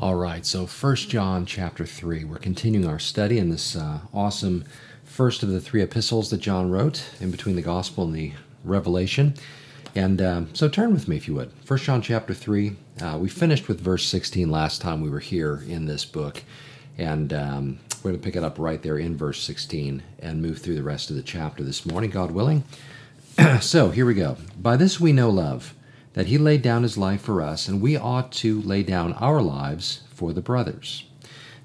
All right, so First John chapter 3. We're continuing our study in this uh, awesome first of the three epistles that John wrote in between the Gospel and the Revelation. And um, so turn with me if you would. First John chapter 3. Uh, we finished with verse 16 last time we were here in this book. And um, we're going to pick it up right there in verse 16 and move through the rest of the chapter this morning, God willing. so here we go. By this we know love that he laid down his life for us, and we ought to lay down our lives for the brothers.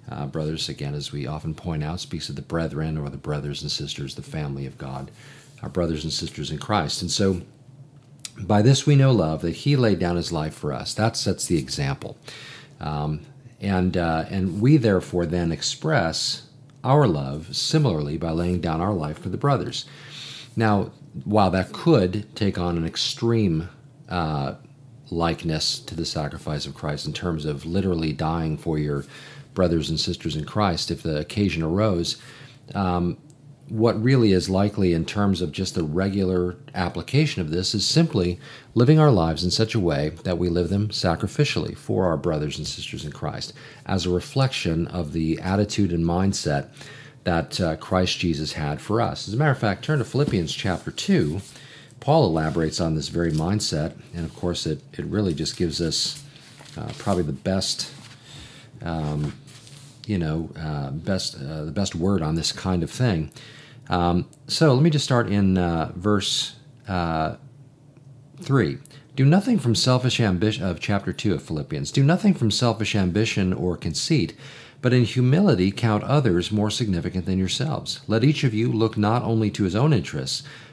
Uh, brothers, again, as we often point out, speaks of the brethren or the brothers and sisters, the family of God, our brothers and sisters in Christ. And so, by this we know love, that he laid down his life for us. That sets the example. Um, and, uh, and we therefore then express our love similarly by laying down our life for the brothers. Now, while that could take on an extreme uh, likeness to the sacrifice of Christ in terms of literally dying for your brothers and sisters in Christ if the occasion arose. Um, what really is likely in terms of just the regular application of this is simply living our lives in such a way that we live them sacrificially for our brothers and sisters in Christ as a reflection of the attitude and mindset that uh, Christ Jesus had for us. As a matter of fact, turn to Philippians chapter 2 Paul elaborates on this very mindset, and of course, it, it really just gives us uh, probably the best, um, you know, uh, best uh, the best word on this kind of thing. Um, so let me just start in uh, verse uh, three. Do nothing from selfish ambition of chapter two of Philippians. Do nothing from selfish ambition or conceit but in humility count others more significant than yourselves. Let each of you look not only to his own interests,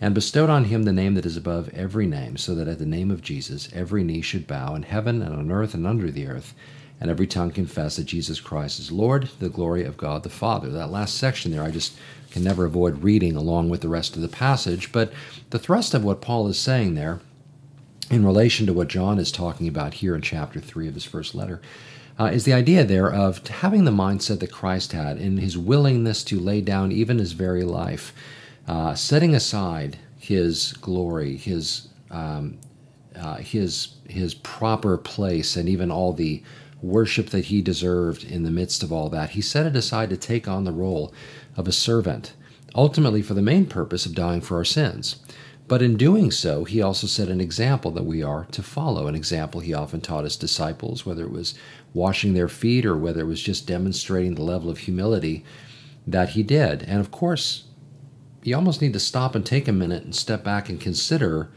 and bestowed on him the name that is above every name, so that at the name of Jesus every knee should bow in heaven and on earth and under the earth, and every tongue confess that Jesus Christ is Lord, the glory of God the Father. That last section there, I just can never avoid reading along with the rest of the passage, but the thrust of what Paul is saying there, in relation to what John is talking about here in chapter 3 of his first letter, uh, is the idea there of having the mindset that Christ had in his willingness to lay down even his very life uh, setting aside his glory, his um, uh, his his proper place, and even all the worship that he deserved in the midst of all that, he set it aside to take on the role of a servant, ultimately for the main purpose of dying for our sins. But in doing so, he also set an example that we are to follow. An example he often taught his disciples, whether it was washing their feet or whether it was just demonstrating the level of humility that he did. And of course, you almost need to stop and take a minute and step back and consider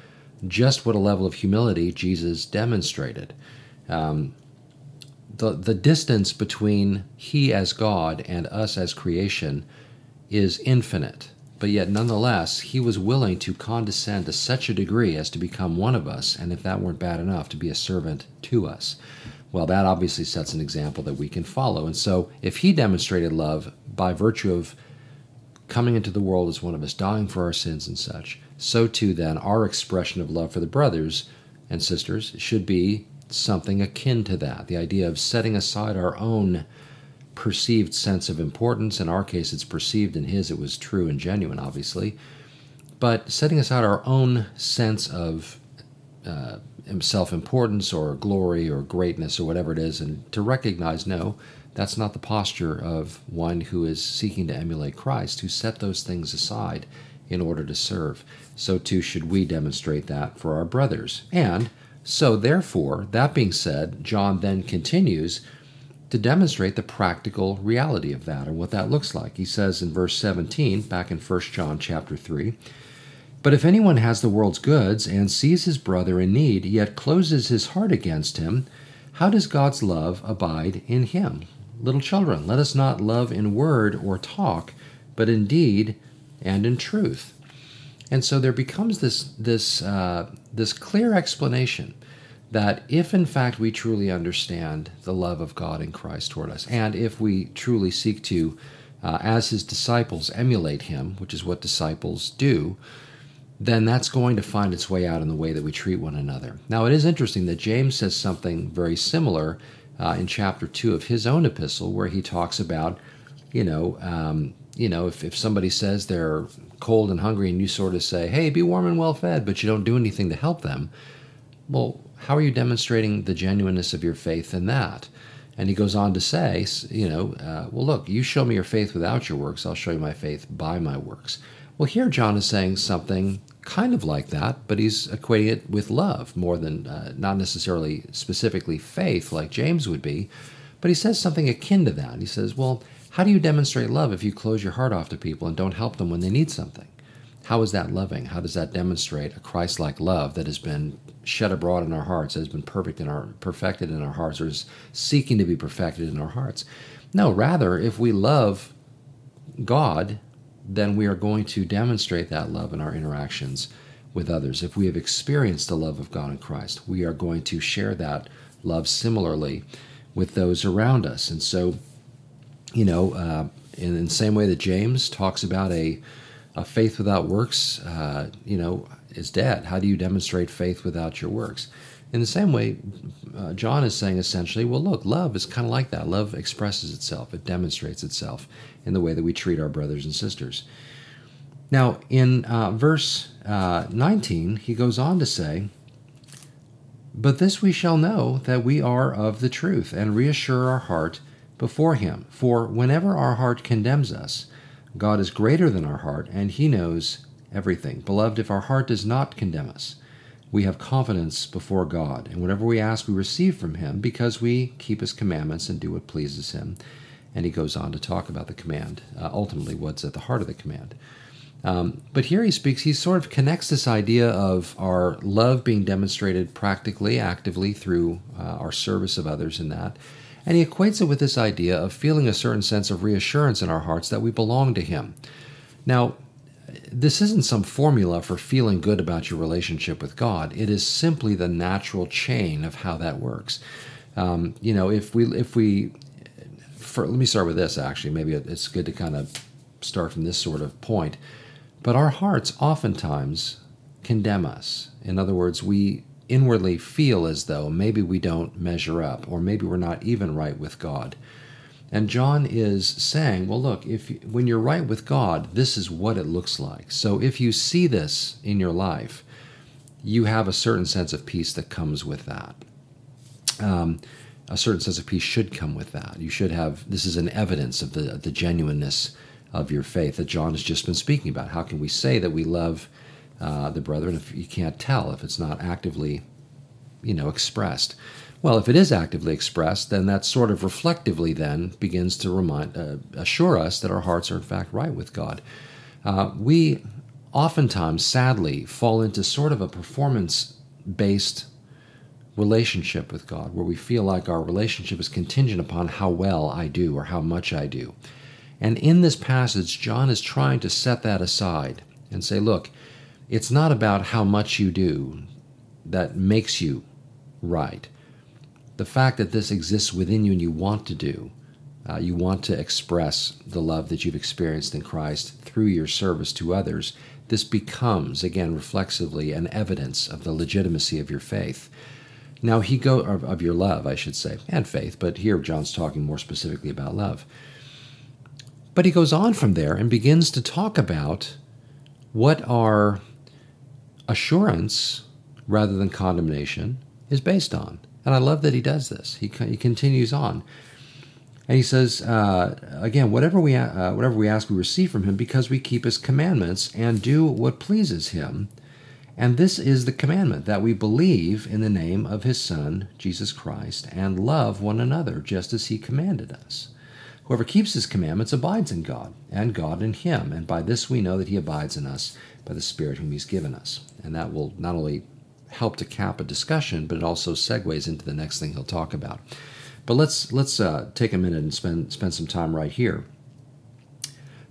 just what a level of humility Jesus demonstrated. Um, the, the distance between He as God and us as creation is infinite, but yet nonetheless, He was willing to condescend to such a degree as to become one of us, and if that weren't bad enough, to be a servant to us. Well, that obviously sets an example that we can follow. And so, if He demonstrated love by virtue of coming into the world as one of us, dying for our sins and such, so too then our expression of love for the brothers and sisters should be something akin to that. The idea of setting aside our own perceived sense of importance. In our case, it's perceived, in his, it was true and genuine, obviously. But setting aside our own sense of uh, self importance or glory or greatness or whatever it is, and to recognize no, that's not the posture of one who is seeking to emulate Christ, who set those things aside in order to serve. So too should we demonstrate that for our brothers. And so, therefore, that being said, John then continues to demonstrate the practical reality of that and what that looks like. He says in verse 17, back in 1 John chapter 3, But if anyone has the world's goods and sees his brother in need, yet closes his heart against him, how does God's love abide in him? Little children, let us not love in word or talk, but in deed and in truth. And so there becomes this this uh, this clear explanation that if in fact we truly understand the love of God in Christ toward us, and if we truly seek to uh, as his disciples emulate him, which is what disciples do, then that's going to find its way out in the way that we treat one another. Now, it is interesting that James says something very similar uh, in chapter 2 of his own epistle, where he talks about, you know, um, you know, if, if somebody says they're cold and hungry and you sort of say, hey, be warm and well fed, but you don't do anything to help them, well, how are you demonstrating the genuineness of your faith in that? And he goes on to say, you know, uh, well, look, you show me your faith without your works, I'll show you my faith by my works. Well, here John is saying something kind of like that, but he's equating it with love more than uh, not necessarily specifically faith like James would be, but he says something akin to that. He says, well, how do you demonstrate love if you close your heart off to people and don't help them when they need something? How is that loving? How does that demonstrate a Christ like love that has been shed abroad in our hearts, has been perfect in our perfected in our hearts, or is seeking to be perfected in our hearts? No, rather, if we love God, then we are going to demonstrate that love in our interactions with others. If we have experienced the love of God in Christ, we are going to share that love similarly with those around us. And so, you know, uh, in, in the same way that James talks about a a faith without works, uh, you know, is dead. How do you demonstrate faith without your works? In the same way, uh, John is saying essentially, well, look, love is kind of like that. Love expresses itself, it demonstrates itself in the way that we treat our brothers and sisters. Now, in uh, verse uh, 19, he goes on to say, But this we shall know that we are of the truth, and reassure our heart before him. For whenever our heart condemns us, God is greater than our heart, and He knows everything. Beloved, if our heart does not condemn us, we have confidence before God, and whatever we ask, we receive from Him because we keep His commandments and do what pleases Him. And he goes on to talk about the command, uh, ultimately, what's at the heart of the command. Um, but here he speaks, he sort of connects this idea of our love being demonstrated practically, actively through uh, our service of others in that, and he equates it with this idea of feeling a certain sense of reassurance in our hearts that we belong to Him. Now, this isn't some formula for feeling good about your relationship with God. It is simply the natural chain of how that works. Um, you know, if we if we for, let me start with this actually. Maybe it's good to kind of start from this sort of point. But our hearts oftentimes condemn us. In other words, we inwardly feel as though maybe we don't measure up or maybe we're not even right with God. And John is saying, well, look, if when you're right with God, this is what it looks like. So if you see this in your life, you have a certain sense of peace that comes with that. Um, a certain sense of peace should come with that. You should have this is an evidence of the the genuineness of your faith that John has just been speaking about. How can we say that we love uh, the brethren if you can't tell if it's not actively, you know, expressed. Well, if it is actively expressed, then that sort of reflectively then begins to remind, uh, assure us that our hearts are in fact right with God. Uh, we oftentimes, sadly, fall into sort of a performance-based relationship with God, where we feel like our relationship is contingent upon how well I do or how much I do. And in this passage, John is trying to set that aside and say, look, it's not about how much you do that makes you right. The fact that this exists within you and you want to do, uh, you want to express the love that you've experienced in Christ through your service to others, this becomes, again, reflexively, an evidence of the legitimacy of your faith. Now, he go of, your love, I should say, and faith, but here John's talking more specifically about love. But he goes on from there and begins to talk about what are assurance rather than condemnation is based on. And I love that he does this. He, he continues on. And he says, uh, again, whatever we, uh, whatever we ask, we receive from him because we keep his commandments and do what pleases him. And this is the commandment that we believe in the name of his Son, Jesus Christ, and love one another just as he commanded us. Whoever keeps his commandments abides in God, and God in him. And by this we know that he abides in us by the Spirit whom he's given us. And that will not only help to cap a discussion, but it also segues into the next thing he'll talk about. But let's let's uh, take a minute and spend spend some time right here.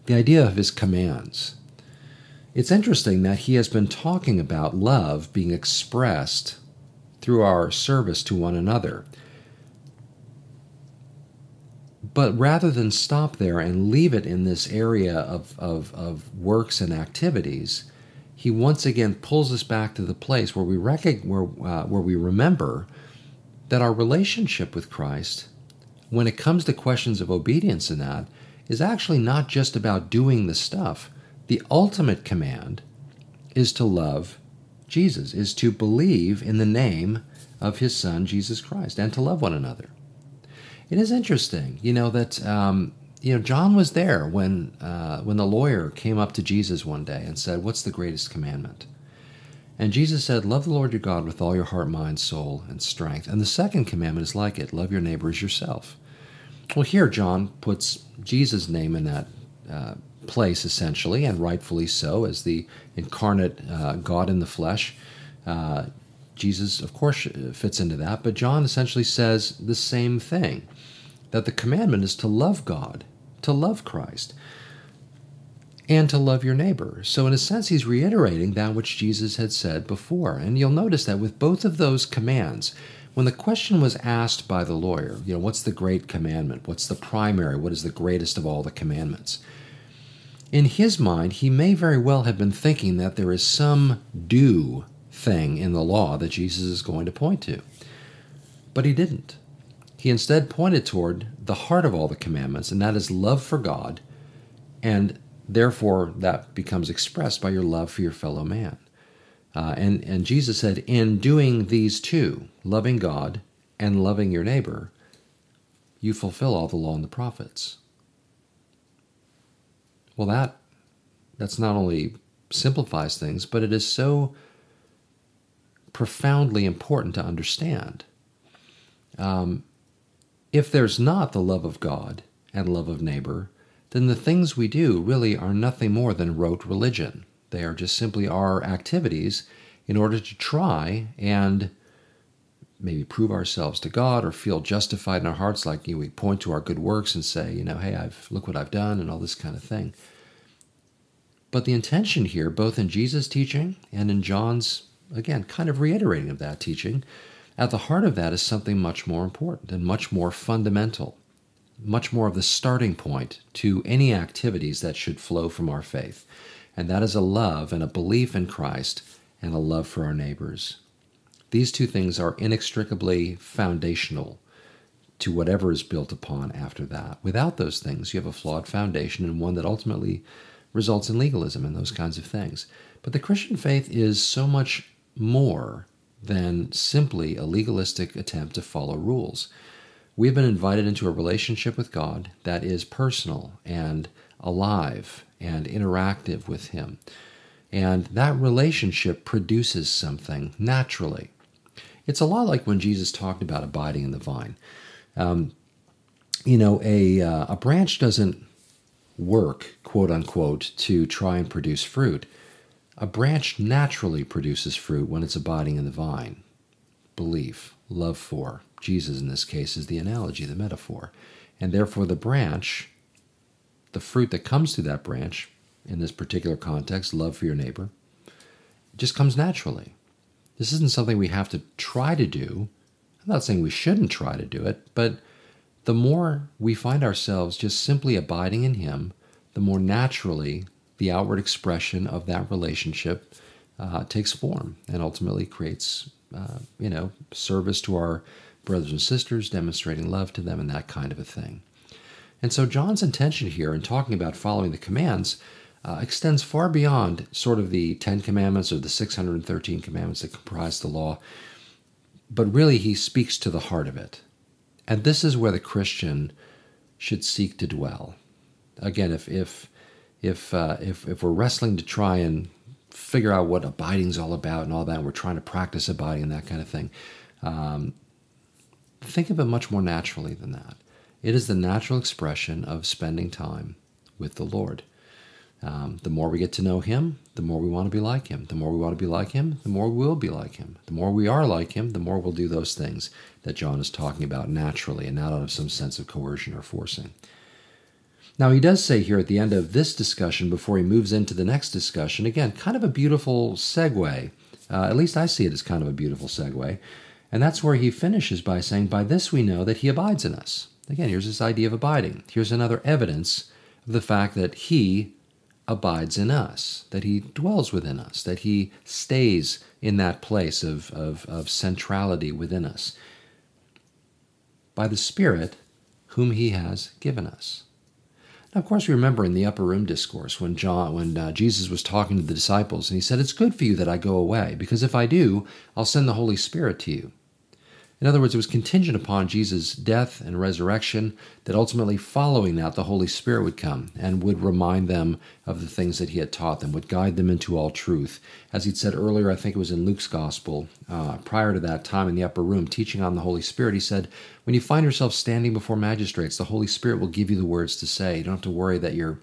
The idea of his commands. It's interesting that he has been talking about love being expressed through our service to one another. But rather than stop there and leave it in this area of, of, of works and activities, he once again pulls us back to the place where we, rec- where, uh, where we remember that our relationship with Christ, when it comes to questions of obedience in that, is actually not just about doing the stuff. The ultimate command is to love Jesus, is to believe in the name of his Son, Jesus Christ, and to love one another. It is interesting, you know, that um, you know John was there when uh, when the lawyer came up to Jesus one day and said, "What's the greatest commandment?" And Jesus said, Love the Lord your God with all your heart, mind, soul, and strength. And the second commandment is like it love your neighbor as yourself. Well, here John puts Jesus' name in that uh, place, essentially, and rightfully so, as the incarnate uh, God in the flesh. Uh, Jesus, of course, fits into that, but John essentially says the same thing that the commandment is to love God, to love Christ and to love your neighbor. So, in a sense, he's reiterating that which Jesus had said before. And you'll notice that with both of those commands, when the question was asked by the lawyer, you know, what's the great commandment? What's the primary? What is the greatest of all the commandments? In his mind, he may very well have been thinking that there is some do thing in the law that Jesus is going to point to. But he didn't. He instead pointed toward the heart of all the commandments, and that is love for God and Therefore, that becomes expressed by your love for your fellow man. Uh, and, and Jesus said, in doing these two, loving God and loving your neighbor, you fulfill all the law and the prophets. Well, that that's not only simplifies things, but it is so profoundly important to understand. Um, if there's not the love of God and love of neighbor, then the things we do really are nothing more than rote religion. They are just simply our activities in order to try and maybe prove ourselves to God or feel justified in our hearts, like you know, we point to our good works and say, you know, hey, I've look what I've done and all this kind of thing. But the intention here, both in Jesus' teaching and in John's, again, kind of reiterating of that teaching, at the heart of that is something much more important and much more fundamental much more of the starting point to any activities that should flow from our faith. And that is a love and a belief in Christ and a love for our neighbors. These two things are inextricably foundational to whatever is built upon after that. Without those things, you have a flawed foundation and one that ultimately results in legalism and those kinds of things. But the Christian faith is so much more than simply a legalistic attempt to follow rules. We have been invited into a relationship with God that is personal and alive and interactive with Him. And that relationship produces something naturally. It's a lot like when Jesus talked about abiding in the vine. Um, you know, a, uh, a branch doesn't work, quote unquote, to try and produce fruit. A branch naturally produces fruit when it's abiding in the vine. Belief, love for, Jesus in this case is the analogy, the metaphor. And therefore, the branch, the fruit that comes through that branch, in this particular context, love for your neighbor, just comes naturally. This isn't something we have to try to do. I'm not saying we shouldn't try to do it, but the more we find ourselves just simply abiding in Him, the more naturally the outward expression of that relationship uh, takes form and ultimately creates, uh, you know, service to our brothers and sisters, demonstrating love to them, and that kind of a thing. And so John's intention here in talking about following the commands uh, extends far beyond sort of the Ten Commandments or the 613 commandments that comprise the law, but really he speaks to the heart of it. And this is where the Christian should seek to dwell. Again, if if if uh, if if we're wrestling to try and figure out what abiding's all about and all that, and we're trying to practice abiding and that kind of thing, um, think of it much more naturally than that. It is the natural expression of spending time with the Lord. Um, the more we get to know Him, the more we want to be like Him. The more we want to be like Him, the more we will be like Him. The more we are like Him, the more we'll do those things that John is talking about naturally and not out of some sense of coercion or forcing. Now, he does say here at the end of this discussion, before he moves into the next discussion, again, kind of a beautiful segue. Uh, at least I see it as kind of a beautiful segue. And that's where he finishes by saying, By this we know that he abides in us. Again, here's this idea of abiding. Here's another evidence of the fact that He abides in us, that He dwells within us, that He stays in that place of, of, of centrality within us by the Spirit whom He has given us. Of course, we remember in the upper room discourse when John, when uh, Jesus was talking to the disciples, and he said, "It's good for you that I go away, because if I do, I'll send the Holy Spirit to you." In other words, it was contingent upon Jesus' death and resurrection that ultimately, following that, the Holy Spirit would come and would remind them of the things that he had taught them, would guide them into all truth. As he'd said earlier, I think it was in Luke's Gospel, uh, prior to that time in the upper room, teaching on the Holy Spirit, he said, When you find yourself standing before magistrates, the Holy Spirit will give you the words to say. You don't have to worry that you're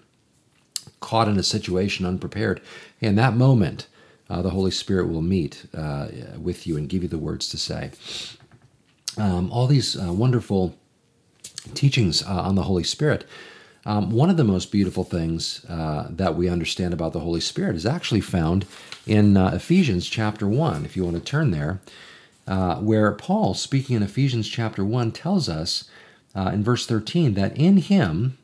caught in a situation unprepared. In that moment, uh, the Holy Spirit will meet uh, with you and give you the words to say um, all these uh, wonderful teachings uh, on the Holy Spirit. Um, one of the most beautiful things uh, that we understand about the Holy Spirit is actually found in uh, Ephesians chapter 1, if you want to turn there, uh, where Paul, speaking in Ephesians chapter 1, tells us uh, in verse 13 that in him,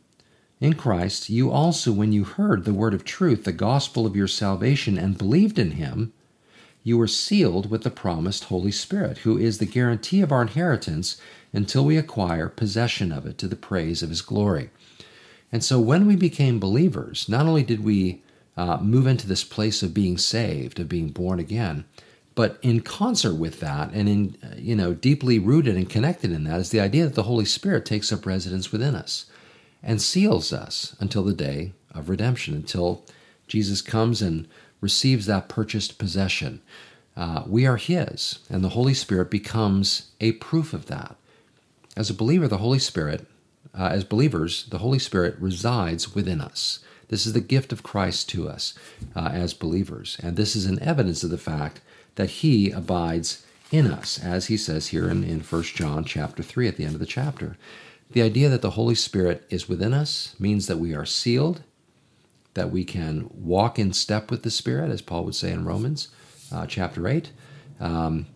in Christ, you also, when you heard the word of truth, the gospel of your salvation, and believed in him, you are sealed with the promised Holy Spirit, who is the guarantee of our inheritance until we acquire possession of it to the praise of His glory. And so when we became believers, not only did we uh, move into this place of being saved, of being born again, but in concert with that, and in uh, you know deeply rooted and connected in that, is the idea that the Holy Spirit takes up residence within us and seals us until the day of redemption, until Jesus comes and receives that purchased possession. Uh, we are His, and the Holy Spirit becomes a proof of that. As a believer, the Holy Spirit, uh, as believers, the Holy Spirit resides within us. This is the gift of Christ to us uh, as believers, and this is an evidence of the fact that He abides in us, as He says here in, in 1 John chapter 3 at the end of the chapter. The idea that the Holy Spirit is within us means that we are sealed that we can walk in step with the Spirit, as Paul would say in Romans uh, chapter 8. Um,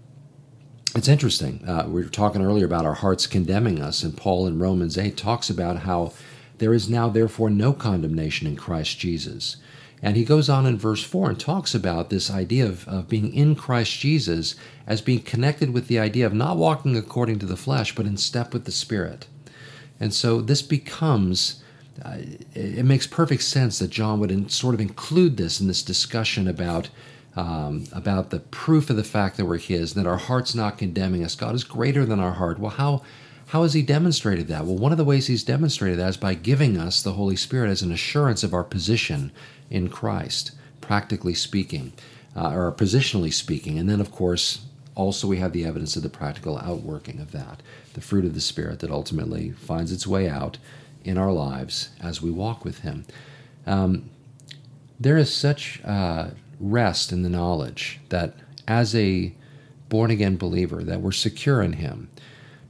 it's interesting. Uh, we were talking earlier about our hearts condemning us, and Paul in Romans 8 talks about how there is now, therefore, no condemnation in Christ Jesus. And he goes on in verse 4 and talks about this idea of, of being in Christ Jesus as being connected with the idea of not walking according to the flesh, but in step with the Spirit. And so this becomes uh, it makes perfect sense that John would in, sort of include this in this discussion about um, about the proof of the fact that we're His, that our heart's not condemning us. God is greater than our heart. Well, how how has He demonstrated that? Well, one of the ways He's demonstrated that is by giving us the Holy Spirit as an assurance of our position in Christ, practically speaking, uh, or positionally speaking, and then of course also we have the evidence of the practical outworking of that, the fruit of the Spirit that ultimately finds its way out in our lives as we walk with Him. Um, there is such uh, rest in the knowledge that as a born again believer that we're secure in Him,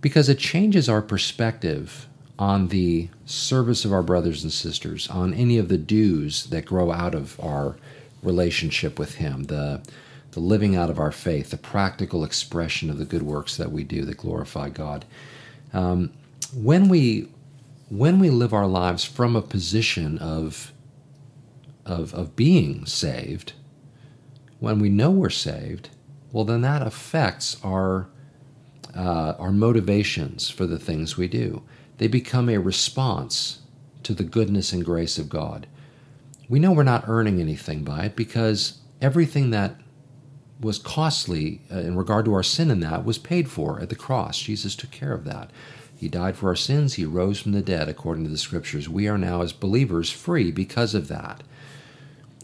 because it changes our perspective on the service of our brothers and sisters, on any of the dues that grow out of our relationship with Him, the the living out of our faith, the practical expression of the good works that we do that glorify God. Um, when we when we live our lives from a position of, of, of being saved, when we know we're saved, well, then that affects our, uh, our motivations for the things we do. They become a response to the goodness and grace of God. We know we're not earning anything by it because everything that was costly uh, in regard to our sin in that was paid for at the cross. Jesus took care of that. He died for our sins. He rose from the dead, according to the Scriptures. We are now, as believers, free because of that.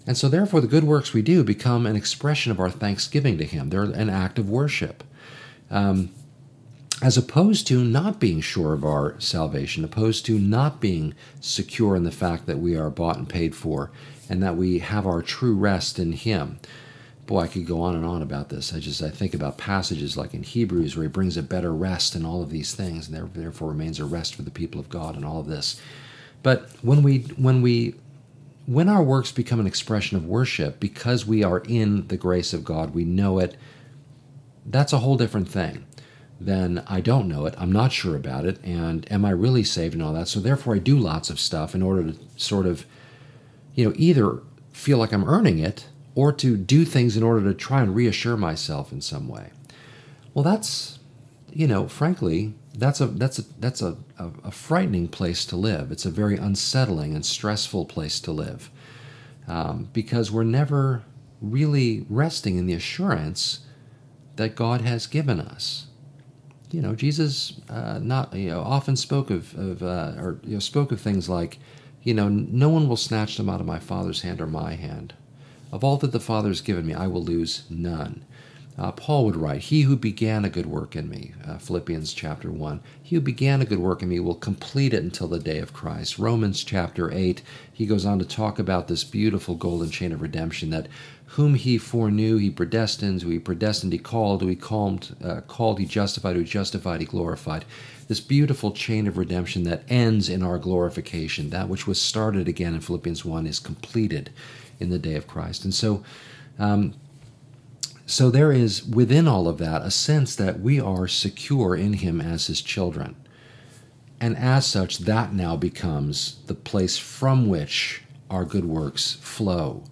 And so, therefore, the good works we do become an expression of our thanksgiving to Him. They're an act of worship. Um, as opposed to not being sure of our salvation, opposed to not being secure in the fact that we are bought and paid for and that we have our true rest in Him boy, I could go on and on about this. I just I think about passages like in Hebrews where he brings a better rest and all of these things, and there, therefore remains a rest for the people of God and all of this. But when we when we when our works become an expression of worship because we are in the grace of God, we know it. That's a whole different thing. then I don't know it. I'm not sure about it. And am I really saved and all that? So therefore, I do lots of stuff in order to sort of, you know, either feel like I'm earning it or to do things in order to try and reassure myself in some way. Well, that's, you know, frankly, that's a that's a that's a, a, a frightening place to live. It's a very unsettling and stressful place to live um, because we're never really resting in the assurance that God has given us you know, Jesus uh, not you know often spoke of, of uh, or you know, spoke of things like, you know, no one will snatch them out of my Father's hand or my hand. Of all that the Father has given me, I will lose none. Uh, Paul would write, He who began a good work in me, uh, Philippians chapter 1, he who began a good work in me will complete it until the day of Christ. Romans chapter 8, he goes on to talk about this beautiful golden chain of redemption that whom he foreknew, he predestined, who he predestined, he called, who he called, uh, called, he justified, who he justified, he glorified. This beautiful chain of redemption that ends in our glorification. That which was started again in Philippians 1 is completed in the day of Christ. And so, um, so there is within all of that a sense that we are secure in him as his children. And as such, that now becomes the place from which our good works flow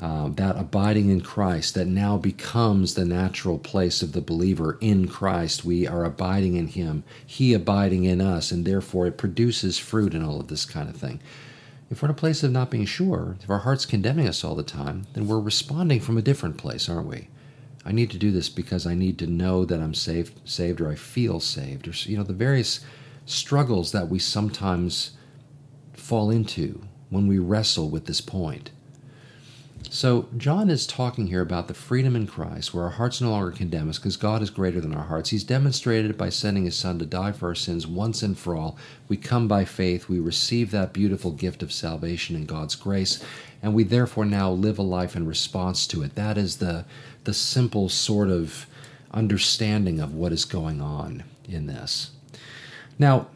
uh, that abiding in Christ that now becomes the natural place of the believer in Christ. We are abiding in Him, He abiding in us, and therefore it produces fruit and all of this kind of thing. If we're in a place of not being sure, if our heart's condemning us all the time, then we're responding from a different place, aren't we? I need to do this because I need to know that I'm saved, saved, or I feel saved, or you know the various struggles that we sometimes fall into when we wrestle with this point. So, John is talking here about the freedom in Christ, where our hearts no longer condemn us because God is greater than our hearts. He's demonstrated it by sending His Son to die for our sins once and for all. We come by faith, we receive that beautiful gift of salvation in God's grace, and we therefore now live a life in response to it. That is the, the simple sort of understanding of what is going on in this. Now,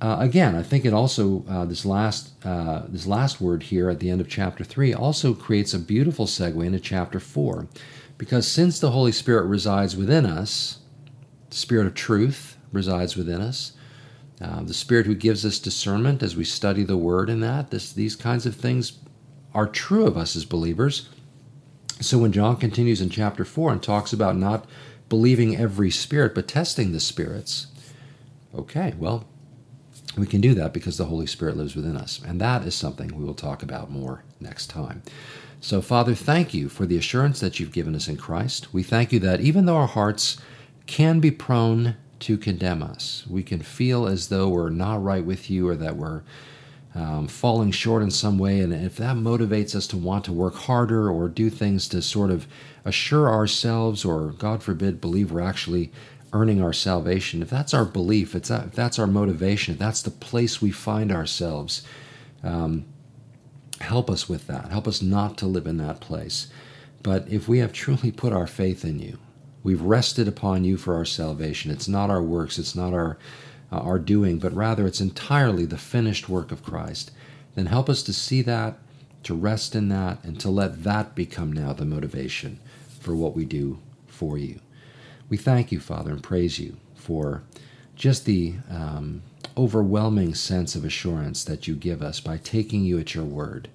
uh, again, I think it also uh, this last uh, this last word here at the end of chapter three also creates a beautiful segue into chapter four, because since the Holy Spirit resides within us, the Spirit of truth resides within us, uh, the Spirit who gives us discernment as we study the Word in that this these kinds of things are true of us as believers. So when John continues in chapter four and talks about not believing every spirit but testing the spirits, okay, well we can do that because the Holy Spirit lives within us. And that is something we will talk about more next time. So, Father, thank you for the assurance that you've given us in Christ. We thank you that even though our hearts can be prone to condemn us, we can feel as though we're not right with you or that we're um, falling short in some way. And if that motivates us to want to work harder or do things to sort of assure ourselves or, God forbid, believe we're actually earning our salvation, if that's our belief, if that's our motivation, if that's the place we find ourselves, um, help us with that. Help us not to live in that place. But if we have truly put our faith in you, we've rested upon you for our salvation. It's not our works, it's not our uh, our doing, but rather it's entirely the finished work of Christ. Then help us to see that, to rest in that, and to let that become now the motivation for what we do for you. We thank you, Father, and praise you for just the um, overwhelming sense of assurance that you give us by taking you at your word.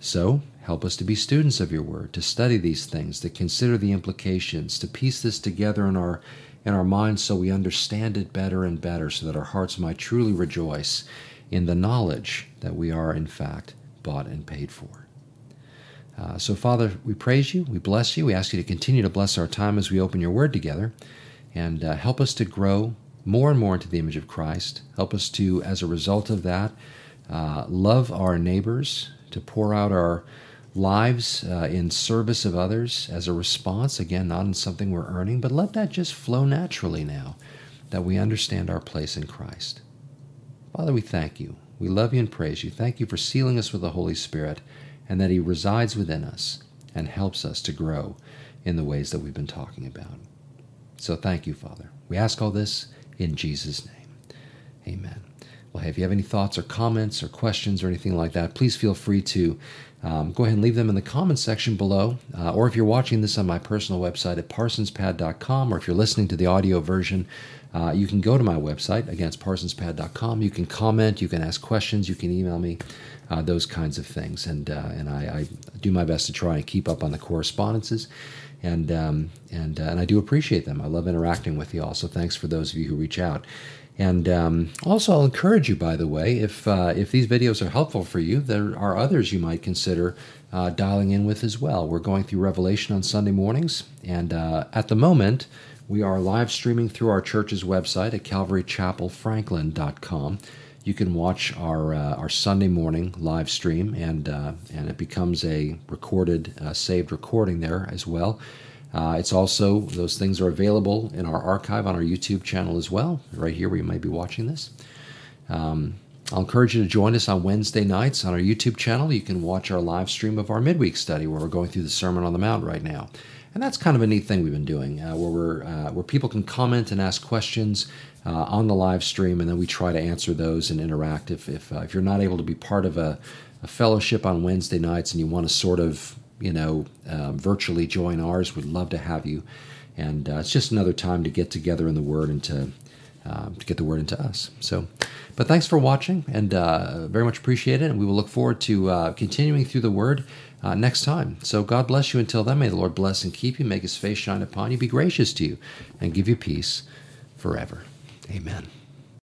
So, help us to be students of your word, to study these things, to consider the implications, to piece this together in our in our minds so we understand it better and better, so that our hearts might truly rejoice in the knowledge that we are, in fact, bought and paid for. Uh, so, Father, we praise you, we bless you, we ask you to continue to bless our time as we open your word together, and uh, help us to grow more and more into the image of Christ. Help us to, as a result of that, uh, love our neighbors, to pour out our lives uh, in service of others as a response, again, not in something we're earning, but let that just flow naturally now that we understand our place in Christ. Father, we thank you. We love you and praise you. Thank you for sealing us with the Holy Spirit and that He resides within us and helps us to grow in the ways that we've been talking about. So thank you, Father. We ask all this in Jesus' name. Amen. Well, hey, if you have any thoughts or comments or questions or anything like that, please feel free to um, go ahead and leave them in the comments section below. Uh, or if you're watching this on my personal website at parsonspad.com, or if you're listening to the audio version, uh, you can go to my website, again, it's parsonspad.com. You can comment, you can ask questions, you can email me, uh, those kinds of things. And, uh, and I, I, do my best to try and keep up on the correspondences. And, um, and, uh, and I do appreciate them. I love interacting with you all. So thanks for those of you who reach out. And um, also, I'll encourage you, by the way, if uh, if these videos are helpful for you, there are others you might consider uh, dialing in with as well. We're going through Revelation on Sunday mornings, and uh, at the moment, we are live streaming through our church's website at CalvaryChapelFranklin.com. You can watch our uh, our Sunday morning live stream, and uh, and it becomes a recorded, uh, saved recording there as well. Uh, it's also, those things are available in our archive on our YouTube channel as well, right here where you might be watching this. Um, I'll encourage you to join us on Wednesday nights on our YouTube channel. You can watch our live stream of our midweek study where we're going through the Sermon on the Mount right now. And that's kind of a neat thing we've been doing, uh, where we're uh, where people can comment and ask questions uh, on the live stream, and then we try to answer those and interact. If if, uh, if you're not able to be part of a, a fellowship on Wednesday nights and you want to sort of you know, uh, virtually join ours. We'd love to have you. And uh, it's just another time to get together in the Word and to, uh, to get the Word into us. So, but thanks for watching and uh, very much appreciate it. And we will look forward to uh, continuing through the Word uh, next time. So, God bless you until then. May the Lord bless and keep you, make his face shine upon you, be gracious to you, and give you peace forever. Amen.